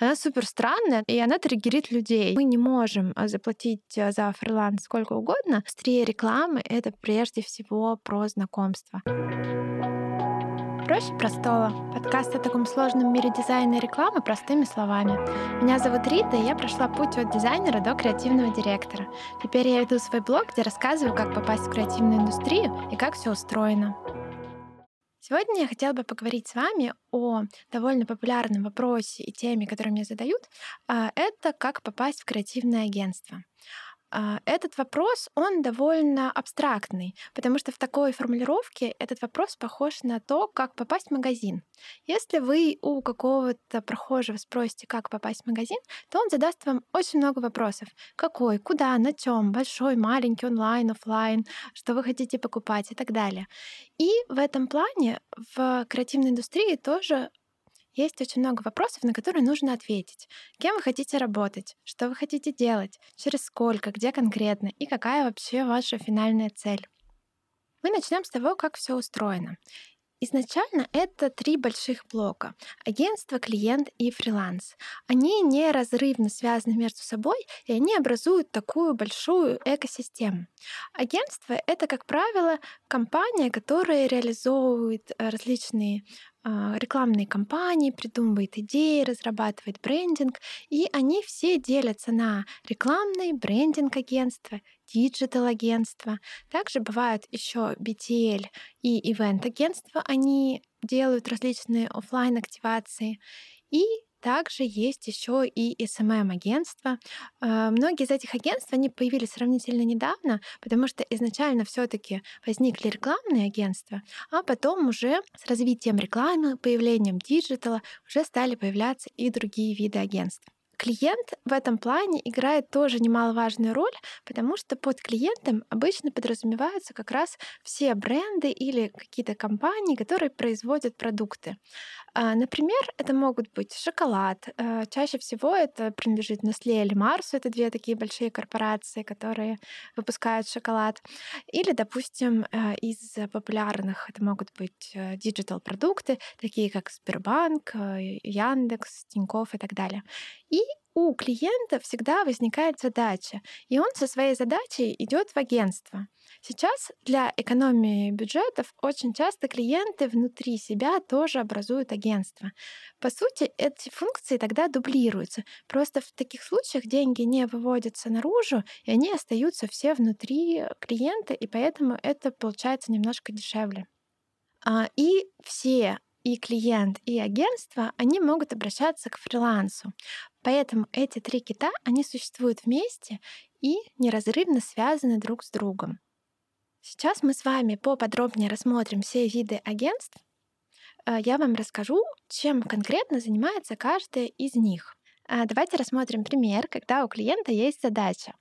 она супер странная, и она триггерит людей. Мы не можем а, заплатить а, за фриланс сколько угодно. Быстрее рекламы — это прежде всего про знакомство. Проще простого. Подкаст о таком сложном мире дизайна и рекламы простыми словами. Меня зовут Рита, и я прошла путь от дизайнера до креативного директора. Теперь я веду свой блог, где рассказываю, как попасть в креативную индустрию и как все устроено. Сегодня я хотела бы поговорить с вами о довольно популярном вопросе и теме, которую мне задают. А, это как попасть в креативное агентство. А, этот вопрос, он довольно абстрактный, потому что в такой формулировке этот вопрос похож на то, как попасть в магазин. Если вы у какого-то прохожего спросите, как попасть в магазин, то он задаст вам очень много вопросов. Какой, куда, на чем, большой, маленький, онлайн, офлайн, что вы хотите покупать и так далее. И в этом плане в креативной индустрии тоже есть очень много вопросов, на которые нужно ответить. Кем вы хотите работать? Что вы хотите делать? Через сколько? Где конкретно? И какая вообще ваша финальная цель? Мы начнем с того, как все устроено. Изначально это три больших блока — агентство, клиент и фриланс. Они неразрывно связаны между собой, и они образуют такую большую экосистему. Агентство — это, как правило, компания, которая реализовывает э, различные рекламные кампании, придумывает идеи, разрабатывает брендинг, и они все делятся на рекламные, брендинг-агентства, digital-агентства. Также бывают еще BTL и ивент-агентства, они делают различные офлайн активации И также есть еще и SMM-агентства. А, многие из этих агентств, они появились сравнительно недавно, потому что изначально все таки возникли рекламные агентства, а потом уже с развитием рекламы, появлением диджитала уже стали появляться и другие виды агентств. Клиент в этом плане играет тоже немаловажную роль, потому что под клиентом обычно подразумеваются как раз все бренды или какие-то компании, которые производят продукты. А, например, это могут быть шоколад. А, чаще всего это принадлежит Nestle или Марсу. Это две такие большие корпорации, которые выпускают шоколад. Или, допустим, а, из популярных это могут быть digital-продукты, такие как Сбербанк, Яндекс, Тинькофф и так далее. И у клиента всегда возникает задача, и он со своей задачей идет в агентство. Сейчас для экономии бюджетов очень часто клиенты внутри себя тоже образуют агентство. По сути, эти функции тогда дублируются. Просто в таких случаях деньги не выводятся наружу, и они остаются все внутри клиента, и поэтому это получается немножко дешевле. А, и все и клиент, и агентство, они могут обращаться к фрилансу. Поэтому эти три кита, они существуют вместе и неразрывно связаны друг с другом. Сейчас мы с вами поподробнее рассмотрим все виды агентств. Э, я вам расскажу, чем конкретно занимается каждая из них. А, давайте рассмотрим пример, когда у клиента есть задача.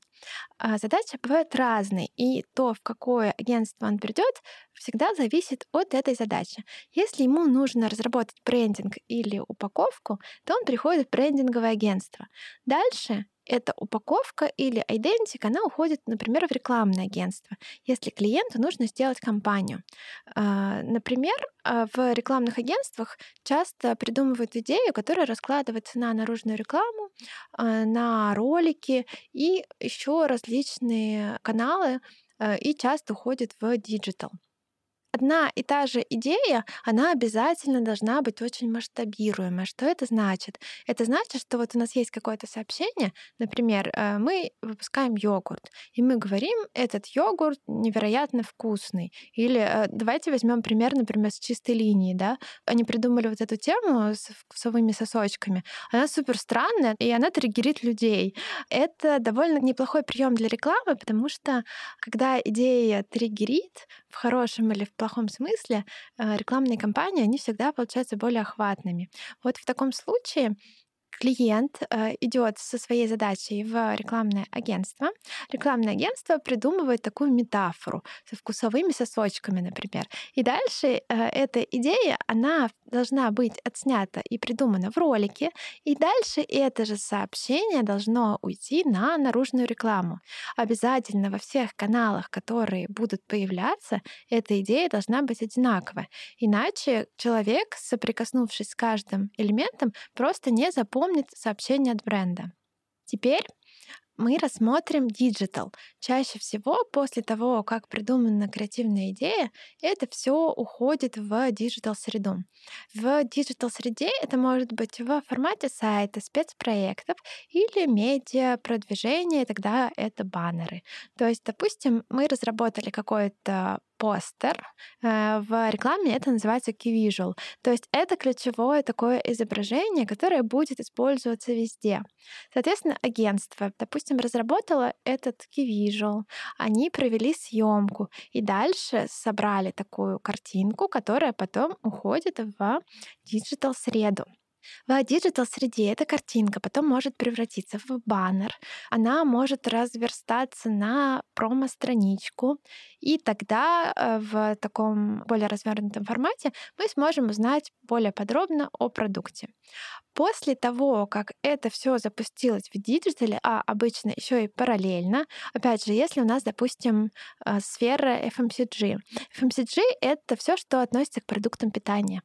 А, задачи бывают разные, и то, в какое агентство он придет, всегда зависит от этой задачи. Если ему нужно разработать брендинг или упаковку, то он приходит в брендинговое агентство. Дальше эта упаковка или идентик, она уходит, например, в рекламное агентство, если клиенту нужно сделать кампанию. А, например, а, в рекламных агентствах часто придумывают идею, которая раскладывается на наружную рекламу, а, на ролики и еще различные каналы, и часто уходит в диджитал одна и та же идея, она обязательно должна быть очень масштабируемая. Что это значит? Это значит, что вот у нас есть какое-то сообщение, например, э, мы выпускаем йогурт, и мы говорим, этот йогурт невероятно вкусный. Или э, давайте возьмем пример, например, с чистой линии, да? Они придумали вот эту тему с вкусовыми сосочками. Она супер странная, и она триггерит людей. Это довольно неплохой прием для рекламы, потому что когда идея триггерит в хорошем или в плохом плохом смысле э, рекламные кампании, они всегда получаются более охватными. Вот в таком случае клиент э, идет со своей задачей в рекламное агентство. Рекламное агентство придумывает такую метафору со вкусовыми сосочками, например. И дальше э, эта идея, она должна быть отснята и придумана в ролике, и дальше это же сообщение должно уйти на наружную рекламу. Обязательно во всех каналах, которые будут появляться, эта идея должна быть одинаковая. Иначе человек, соприкоснувшись с каждым элементом, просто не запомнит сообщение от бренда. Теперь мы рассмотрим диджитал. Чаще всего после того, как придумана креативная идея, это все уходит в digital среду. В digital среде это может быть в формате сайта, спецпроектов или медиа продвижения, тогда это баннеры. То есть, допустим, мы разработали какой-то постер. Э, в рекламе это называется key. То есть это ключевое такое изображение, которое будет использоваться везде. Соответственно, агентство, допустим, разработало этот key они провели съемку и дальше собрали такую картинку, которая потом уходит в digital среду. В digital-среде эта картинка потом может превратиться в баннер. Она может разверстаться на промо-страничку. И тогда э, в таком более развернутом формате мы сможем узнать более подробно о продукте. После того, как это все запустилось в диджитале, а обычно еще и параллельно, опять же, если у нас, допустим, э, сфера FMCG. FMCG — это все, что относится к продуктам питания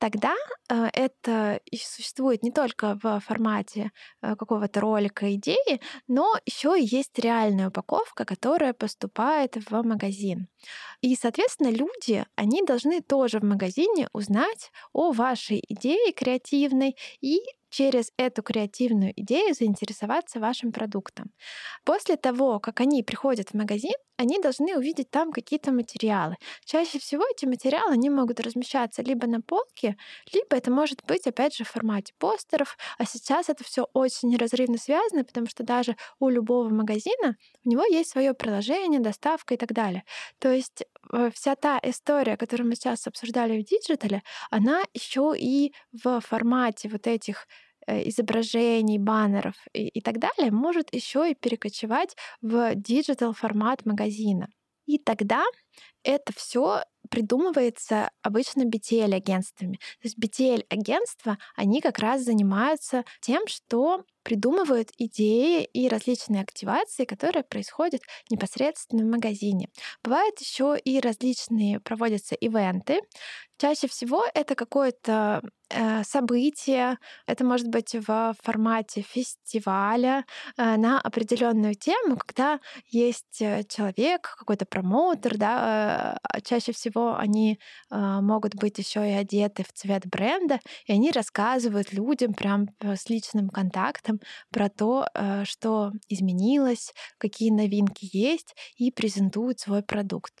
тогда э, это существует не только в формате э, какого-то ролика идеи, но еще и есть реальная упаковка, которая поступает в магазин. И, соответственно, люди, они должны тоже в магазине узнать о вашей идее креативной и через эту креативную идею заинтересоваться вашим продуктом. После того, как они приходят в магазин, они должны увидеть там какие-то материалы. Чаще всего эти материалы они могут размещаться либо на полке, либо это может быть, опять же, в формате постеров. А сейчас это все очень неразрывно связано, потому что даже у любого магазина у него есть свое приложение, доставка и так далее. То есть вся та история, которую мы сейчас обсуждали в диджитале, она еще и в формате вот этих Э, изображений, баннеров и, и так далее, может еще и перекочевать в digital формат магазина. И тогда это все придумывается обычно BTL-агентствами. То есть BTL-агентства, они как раз занимаются тем, что придумывают идеи и различные активации, которые происходят непосредственно в магазине. Бывают еще и различные проводятся ивенты. Чаще всего это какое-то э, событие, это может быть в формате фестиваля э, на определенную тему, когда есть э, человек, какой-то промоутер, да, чаще всего они могут быть еще и одеты в цвет бренда, и они рассказывают людям прям с личным контактом про то, что изменилось, какие новинки есть, и презентуют свой продукт.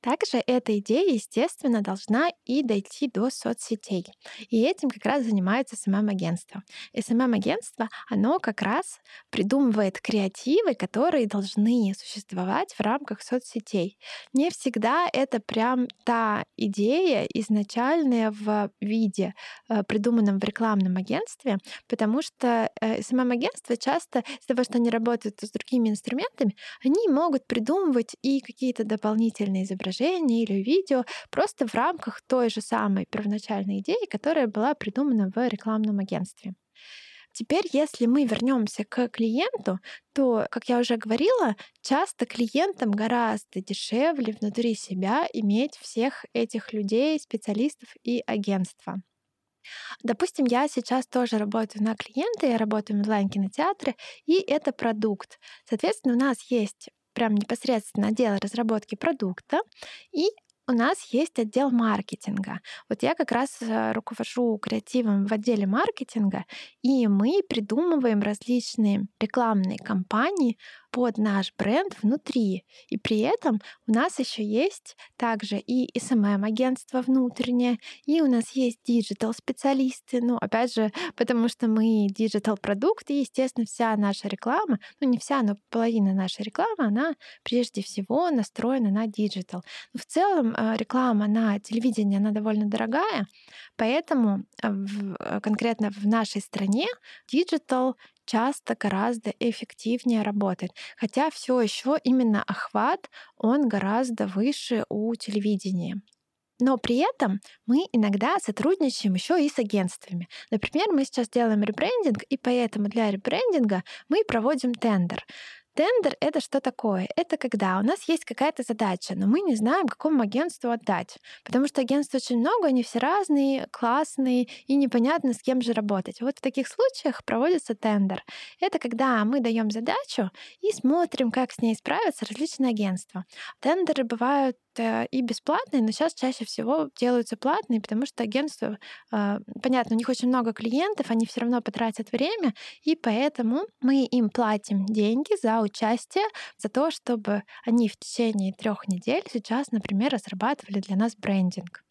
Также эта идея, естественно, должна и дойти до соцсетей. И этим как раз занимается СММ-агентство. СММ-агентство, оно как раз придумывает креативы, которые должны существовать в рамках соцсетей. Не всегда это прям та идея изначальная в виде, э, придуманном в рекламном агентстве, потому что э, СММ-агентства часто из-за того, что они работают с другими инструментами, они могут придумывать и какие-то дополнительные изображения, изображение или видео просто в рамках той же самой первоначальной идеи, которая была придумана в рекламном агентстве. Теперь, если мы вернемся к клиенту, то, как я уже говорила, часто клиентам гораздо дешевле внутри себя иметь всех этих людей, специалистов и агентства. Допустим, я сейчас тоже работаю на клиента, я работаю в онлайн-кинотеатре, и это продукт. Соответственно, у нас есть прям непосредственно отдел разработки продукта, и у нас есть отдел маркетинга. Вот я как раз э, руковожу креативом в отделе маркетинга, и мы придумываем различные рекламные кампании под наш бренд внутри. И при этом у нас еще есть также и SMM-агентство внутреннее, и у нас есть диджитал-специалисты. Ну, опять же, потому что мы диджитал-продукт, и, естественно, вся наша реклама, ну, не вся, но половина нашей рекламы, она прежде всего настроена на диджитал. В целом э, реклама на телевидении, она довольно дорогая, поэтому э, в, э, конкретно в нашей стране диджитал часто гораздо эффективнее работает. Хотя все еще именно охват, он гораздо выше у телевидения. Но при этом мы иногда сотрудничаем еще и с агентствами. Например, мы сейчас делаем ребрендинг, и поэтому для ребрендинга мы проводим тендер. Тендер — это что такое? Это когда у нас есть какая-то задача, но мы не знаем, какому агентству отдать. Потому что агентств очень много, они все разные, классные, и непонятно, с кем же работать. Вот в таких случаях проводится тендер. Это когда мы даем задачу и смотрим, как с ней справятся различные агентства. Тендеры бывают и бесплатные, но сейчас чаще всего делаются платные, потому что агентство, а, понятно, у них очень много клиентов, они все равно потратят время, и поэтому мы им платим деньги за участие, за то, чтобы они в течение трех недель сейчас, например, разрабатывали для нас брендинг.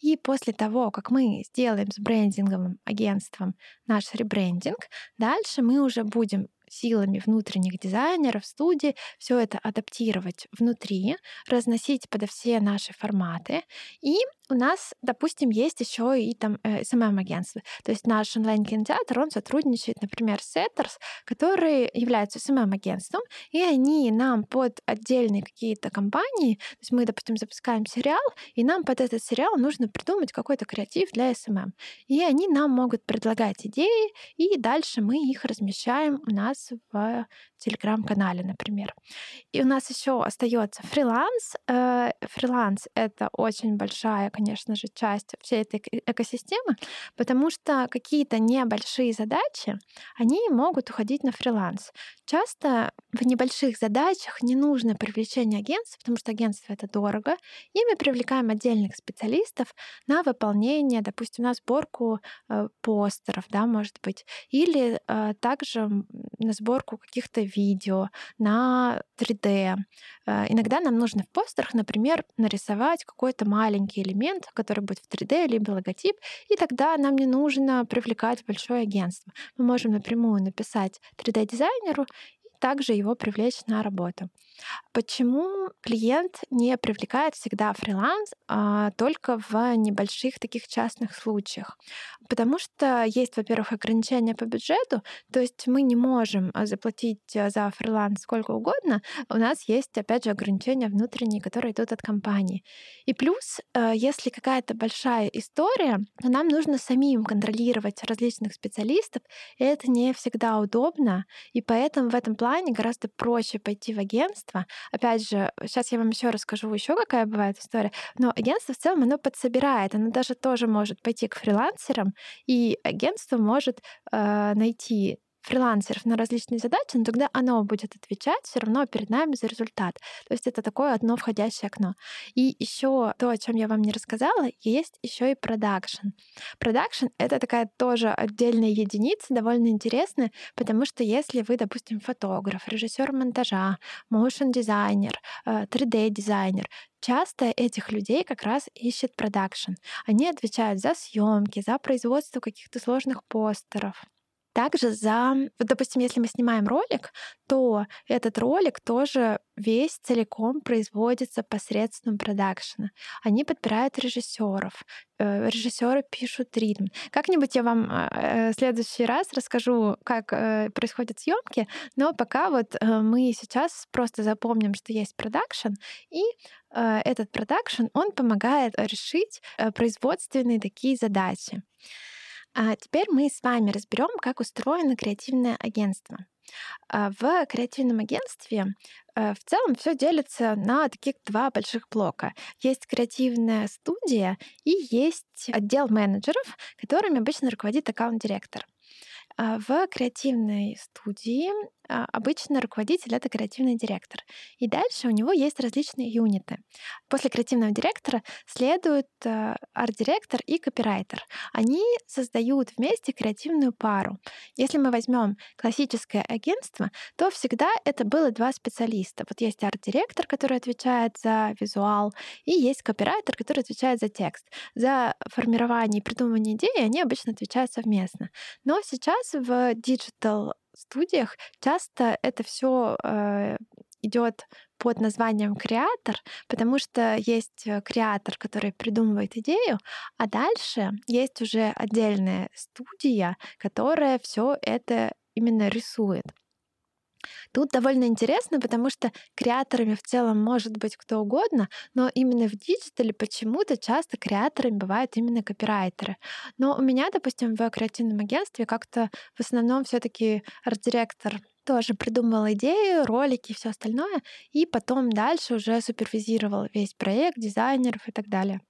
И после того, как мы сделаем с брендинговым агентством наш ребрендинг, дальше мы уже будем силами внутренних дизайнеров студии все это адаптировать внутри, разносить под все наши форматы и у нас, допустим, есть еще и там э, SMM-агентство. То есть наш онлайн-кинотеатр, он сотрудничает, например, с Setters, которые являются SMM-агентством, и они нам под отдельные какие-то компании, то есть мы, допустим, запускаем сериал, и нам под этот сериал нужно придумать какой-то креатив для SMM. И они нам могут предлагать идеи, и дальше мы их размещаем у нас в телеграм-канале, например. И у нас еще остается фриланс. Э, фриланс — это очень большая конечно же, часть всей этой экосистемы, потому что какие-то небольшие задачи, они могут уходить на фриланс. Часто в небольших задачах не нужно привлечение агентств, потому что агентство это дорого, и мы привлекаем отдельных специалистов на выполнение, допустим, на сборку э, постеров, да, может быть, или э, также на сборку каких-то видео, на 3D. Э, иногда нам нужно в постерах, например, нарисовать какой-то маленький элемент, который будет в 3D, либо логотип, и тогда нам не нужно привлекать большое агентство. Мы можем напрямую написать 3D-дизайнеру также его привлечь на работу. Почему клиент не привлекает всегда фриланс а только в небольших таких частных случаях? Потому что есть, во-первых, ограничения по бюджету, то есть мы не можем а, заплатить а, за фриланс сколько угодно, у нас есть, опять же, ограничения внутренние, которые идут от компании. И плюс, а, если какая-то большая история, то нам нужно самим контролировать различных специалистов, и это не всегда удобно, и поэтому в этом плане плане гораздо проще пойти в агентство. Опять же, сейчас я вам еще расскажу еще какая бывает история. Но агентство в целом оно подсобирает, оно даже тоже может пойти к фрилансерам, и агентство может э, найти фрилансеров на различные задачи, но тогда оно будет отвечать все равно перед нами за результат. То есть это такое одно входящее окно. И еще то, о чем я вам не рассказала, есть еще и продакшн. Продакшн — это такая тоже отдельная единица, довольно интересная, потому что если вы, допустим, фотограф, режиссер монтажа, motion дизайнер, 3D-дизайнер, э, Часто этих людей как раз ищет продакшн. Они отвечают за съемки, за производство каких-то сложных постеров. Также за, допустим, если мы снимаем ролик, то этот ролик тоже весь целиком производится посредством продакшена. Они подбирают режиссеров, э, режиссеры пишут ритм. Как-нибудь я вам э, в следующий раз расскажу, как э, происходят съемки, но пока вот мы сейчас просто запомним, что есть продакшн, и этот продакшн, он помогает решить производственные такие задачи. А теперь мы с вами разберем, как устроено креативное агентство. А, в креативном агентстве э, в целом все делится на таких два больших блока. Есть креативная студия и есть отдел менеджеров, которыми обычно руководит аккаунт-директор. А, в креативной студии обычно руководитель — это креативный директор. И дальше у него есть различные юниты. После креативного директора следует а, арт-директор и копирайтер. Они создают вместе креативную пару. Если мы возьмем классическое агентство, то всегда это было два специалиста. Вот есть арт-директор, который отвечает за визуал, и есть копирайтер, который отвечает за текст. За формирование и придумывание идеи они обычно отвечают совместно. Но сейчас в диджитал студиях часто это все э, идет под названием креатор, потому что есть э, креатор, который придумывает идею, а дальше есть уже отдельная студия, которая все это именно рисует. Тут довольно интересно, потому что креаторами в целом может быть кто угодно, но именно в диджитале почему-то часто креаторами бывают именно копирайтеры. Но у меня, допустим, в креативном агентстве как-то в основном все таки арт-директор тоже придумывал идею, ролики и все остальное, и потом дальше уже супервизировал весь проект, дизайнеров и так далее.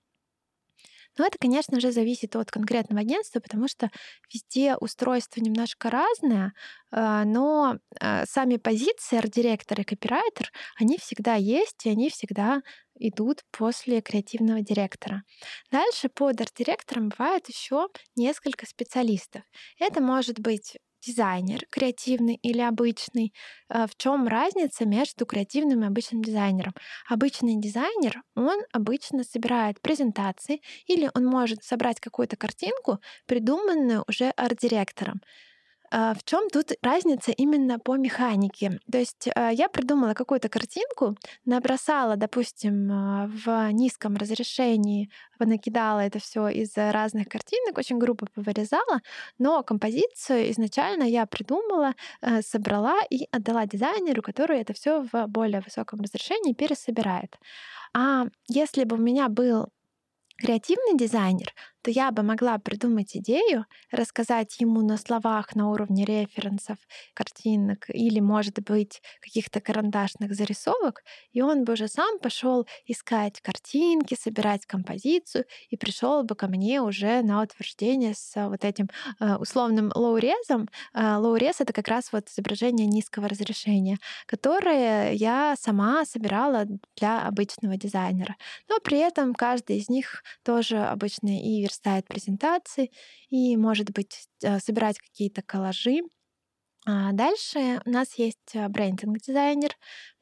Но это, конечно же, зависит от конкретного агентства, потому что везде устройство немножко разное, а, но а, сами позиции арт-директор и копирайтер, они всегда есть, и они всегда идут после креативного директора. Дальше под арт-директором бывает еще несколько специалистов. Это может быть дизайнер, креативный или обычный. Э, в чем разница между креативным и обычным дизайнером? Обычный дизайнер, он обычно собирает презентации или он может собрать какую-то картинку, придуманную уже арт-директором. А, в чем тут разница именно по механике? То есть а, я придумала какую-то картинку, набросала, допустим, а, в низком разрешении, накидала это все из разных картинок, очень грубо повырезала, но композицию изначально я придумала, собрала и отдала дизайнеру, который это все в более высоком разрешении пересобирает. А если бы у меня был креативный дизайнер, то я бы могла придумать идею, рассказать ему на словах на уровне референсов, картинок или, может быть, каких-то карандашных зарисовок, и он бы уже сам пошел искать картинки, собирать композицию и пришел бы ко мне уже на утверждение с вот этим э, условным лоурезом. Лоурез — это как раз вот изображение низкого разрешения, которое я сама собирала для обычного дизайнера. Но при этом каждый из них тоже обычно и верстает презентации и, может быть, э, собирать какие-то коллажи. А дальше у нас есть э, брендинг-дизайнер.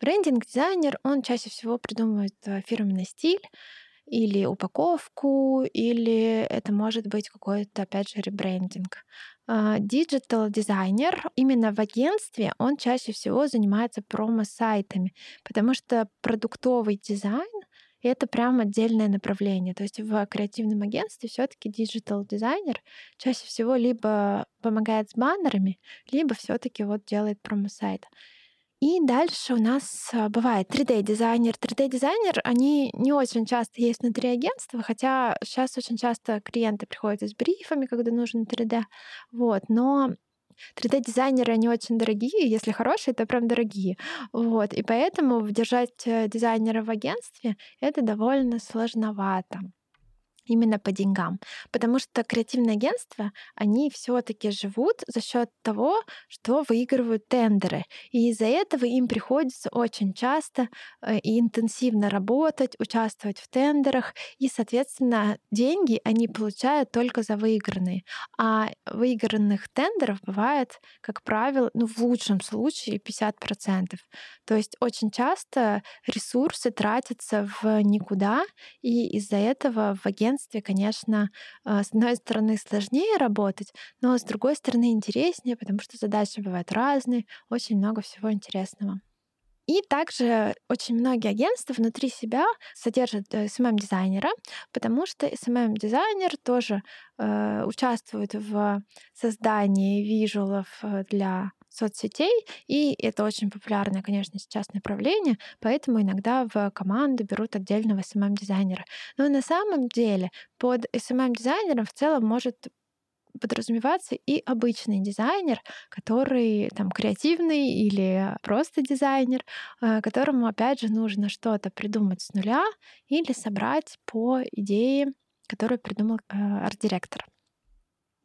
Брендинг-дизайнер, он чаще всего придумывает э, фирменный стиль, или упаковку, или это может быть какой-то, опять же, ребрендинг. Диджитал дизайнер именно в агентстве, он чаще всего занимается промо-сайтами, потому что продуктовый дизайн и это прям отдельное направление. То есть в креативном агентстве все-таки диджитал дизайнер чаще всего либо помогает с баннерами, либо все-таки вот делает промо-сайт. И дальше у нас а, бывает 3D-дизайнер. 3D-дизайнер, они не очень часто есть внутри агентства, хотя сейчас очень часто клиенты приходят с брифами, когда нужен 3D. Вот. Но 3D-дизайнеры, они очень дорогие, если хорошие, то прям дорогие. Вот. И поэтому держать э, дизайнера в агентстве — это довольно сложновато именно по деньгам. Потому что креативные агентства, они все-таки живут за счет того, что выигрывают тендеры. И из-за этого им приходится очень часто э, и интенсивно работать, участвовать в тендерах. И, соответственно, деньги они получают только за выигранные. А выигранных тендеров бывает, как правило, ну, в лучшем случае 50%. То есть очень часто ресурсы тратятся в никуда, и из-за этого в агентстве агентстве, конечно, а, с одной стороны сложнее работать, но с другой стороны интереснее, потому что задачи бывают разные, очень много всего интересного. И также очень многие агентства внутри себя содержат SMM-дизайнера, потому что SMM-дизайнер тоже э, участвует в создании визуалов э, для соцсетей, и это очень популярное, конечно, сейчас направление, поэтому иногда в команду берут отдельного SMM-дизайнера. Но на самом деле под SMM-дизайнером в целом может подразумеваться и обычный дизайнер, который там креативный или просто дизайнер, э, которому, опять же, нужно что-то придумать с нуля или собрать по идее, которую придумал э, арт-директор.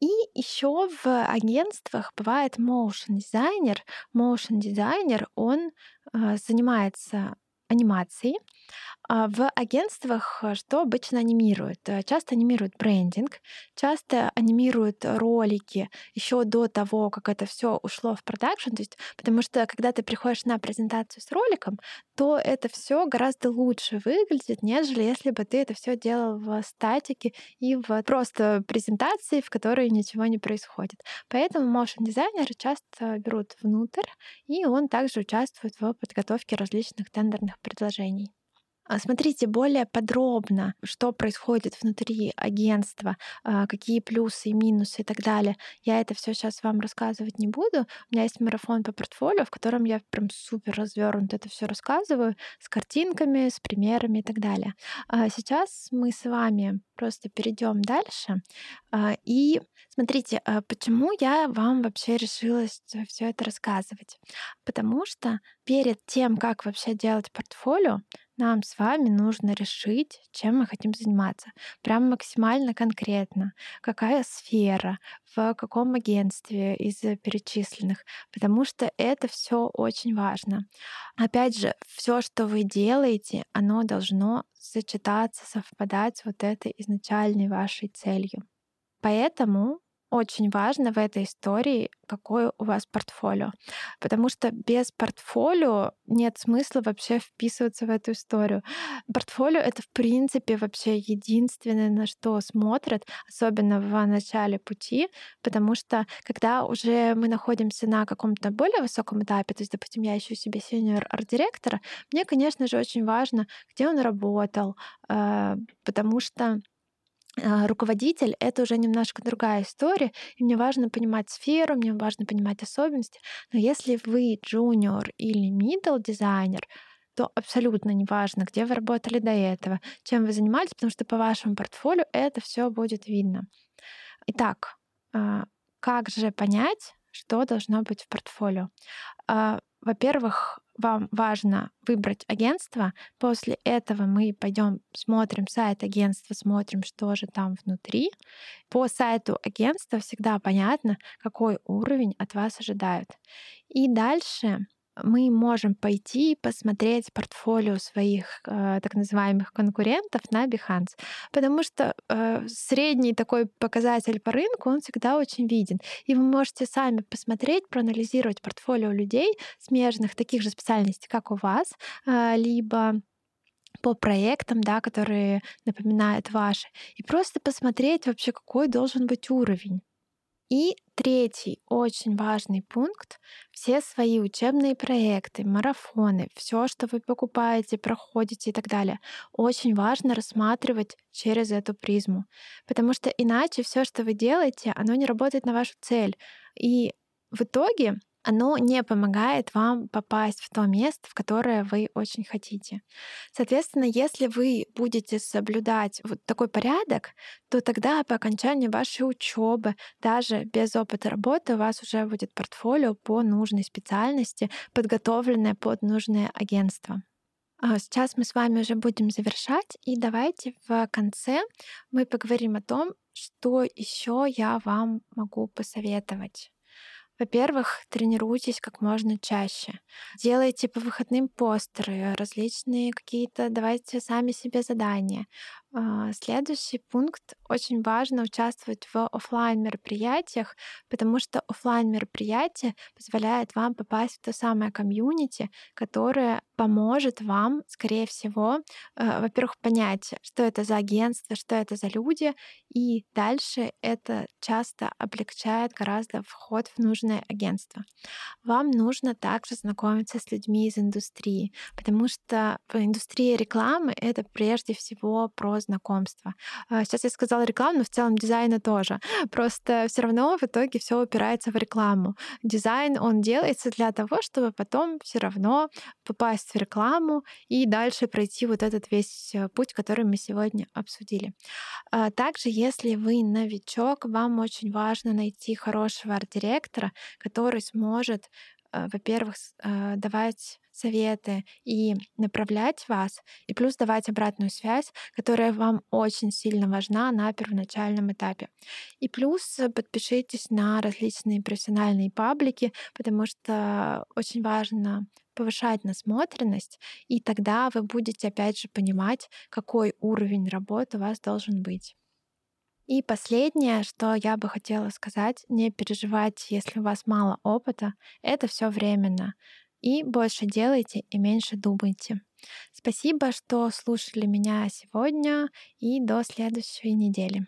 И еще в агентствах бывает motion дизайнер. Motion дизайнер, он э, занимается анимацией, а в агентствах э, что обычно анимируют? Э, часто анимируют брендинг, часто анимируют ролики еще до того, как это все ушло в продакшн. То есть, потому что когда ты приходишь на презентацию с роликом, то это все гораздо лучше выглядит, нежели если бы ты это все делал в статике и в просто презентации, в которой ничего не происходит. Поэтому motion дизайнеры часто берут внутрь, и он также участвует в подготовке различных тендерных предложений. А, смотрите более подробно, что происходит внутри агентства, а, какие плюсы и минусы и так далее. Я это все сейчас вам рассказывать не буду. У меня есть марафон по портфолио, в котором я прям супер развернуто это все рассказываю с картинками, с примерами и так далее. А сейчас мы с вами просто перейдем дальше. И смотрите, почему я вам вообще решила все это рассказывать? Потому что перед тем, как вообще делать портфолио, нам с вами нужно решить, чем мы хотим заниматься. Прям максимально конкретно. Какая сфера, в каком агентстве из перечисленных. Потому что это все очень важно. Опять же, все, что вы делаете, оно должно сочетаться, совпадать вот этой изначальной вашей целью. Поэтому очень важно в этой истории, какое у вас портфолио. Потому что без портфолио нет смысла вообще вписываться в эту историю. Портфолио — это, в принципе, вообще единственное, на что смотрят, особенно в начале пути, потому что когда уже мы находимся на каком-то более высоком этапе, то есть, допустим, я ищу себе сеньор арт-директора, мне, конечно же, очень важно, где он работал, э, потому что руководитель — это уже немножко другая история, и мне важно понимать сферу, мне важно понимать особенности. Но если вы джуниор или middle дизайнер, то абсолютно не важно, где вы работали до этого, чем вы занимались, потому что по вашему портфолио это все будет видно. Итак, а, как же понять, что должно быть в портфолио? Во-первых, вам важно выбрать агентство. После этого мы пойдем смотрим сайт агентства, смотрим, что же там внутри. По сайту агентства всегда понятно, какой уровень от вас ожидают. И дальше мы можем пойти и посмотреть портфолио своих э, так называемых конкурентов на Behance, потому что э, средний такой показатель по рынку, он всегда очень виден. И вы можете сами посмотреть, проанализировать портфолио людей, смежных таких же специальностей, как у вас, э, либо по проектам, да, которые напоминают ваши, и просто посмотреть вообще, какой должен быть уровень. И третий очень важный пункт — все свои учебные проекты, марафоны, все, что вы покупаете, проходите и так далее, очень важно рассматривать через эту призму, потому что иначе все, что вы делаете, оно не работает на вашу цель. И в итоге оно не помогает вам попасть в то место, в которое вы очень хотите. Соответственно, если вы будете соблюдать вот такой порядок, то тогда по окончании вашей учебы, даже без опыта работы, у вас уже будет портфолио по нужной специальности, подготовленное под нужное агентство. А сейчас мы с вами уже будем завершать, и давайте в конце мы поговорим о том, что еще я вам могу посоветовать. Во-первых, тренируйтесь как можно чаще. Делайте по выходным постеры, различные какие-то, давайте сами себе задания. А, следующий пункт. Очень важно участвовать в офлайн мероприятиях, потому что офлайн мероприятие позволяет вам попасть в то самое комьюнити, которое поможет вам, скорее всего, э, во-первых, понять, что это за агентство, что это за люди, и дальше это часто облегчает гораздо вход в нужное агентство. Вам нужно также знакомиться с людьми из индустрии, потому что в индустрии рекламы это прежде всего про знакомства. А, сейчас я сказала рекламу, но в целом дизайна тоже. Просто все равно в итоге все упирается в рекламу. Дизайн, он делается для того, чтобы потом все равно попасть в рекламу и дальше пройти вот этот весь э, путь, который мы сегодня обсудили. А, также, если вы новичок, вам очень важно найти хорошего арт-директора, который сможет во-первых, э, давать советы и направлять вас, и плюс давать обратную связь, которая вам очень сильно важна на первоначальном этапе. И плюс подпишитесь на различные профессиональные паблики, потому что очень важно повышать насмотренность, и тогда вы будете опять же понимать, какой уровень работы у вас должен быть. И последнее, что я бы хотела сказать, не переживайте, если у вас мало опыта, это все временно. И больше делайте и меньше думайте. Спасибо, что слушали меня сегодня и до следующей недели.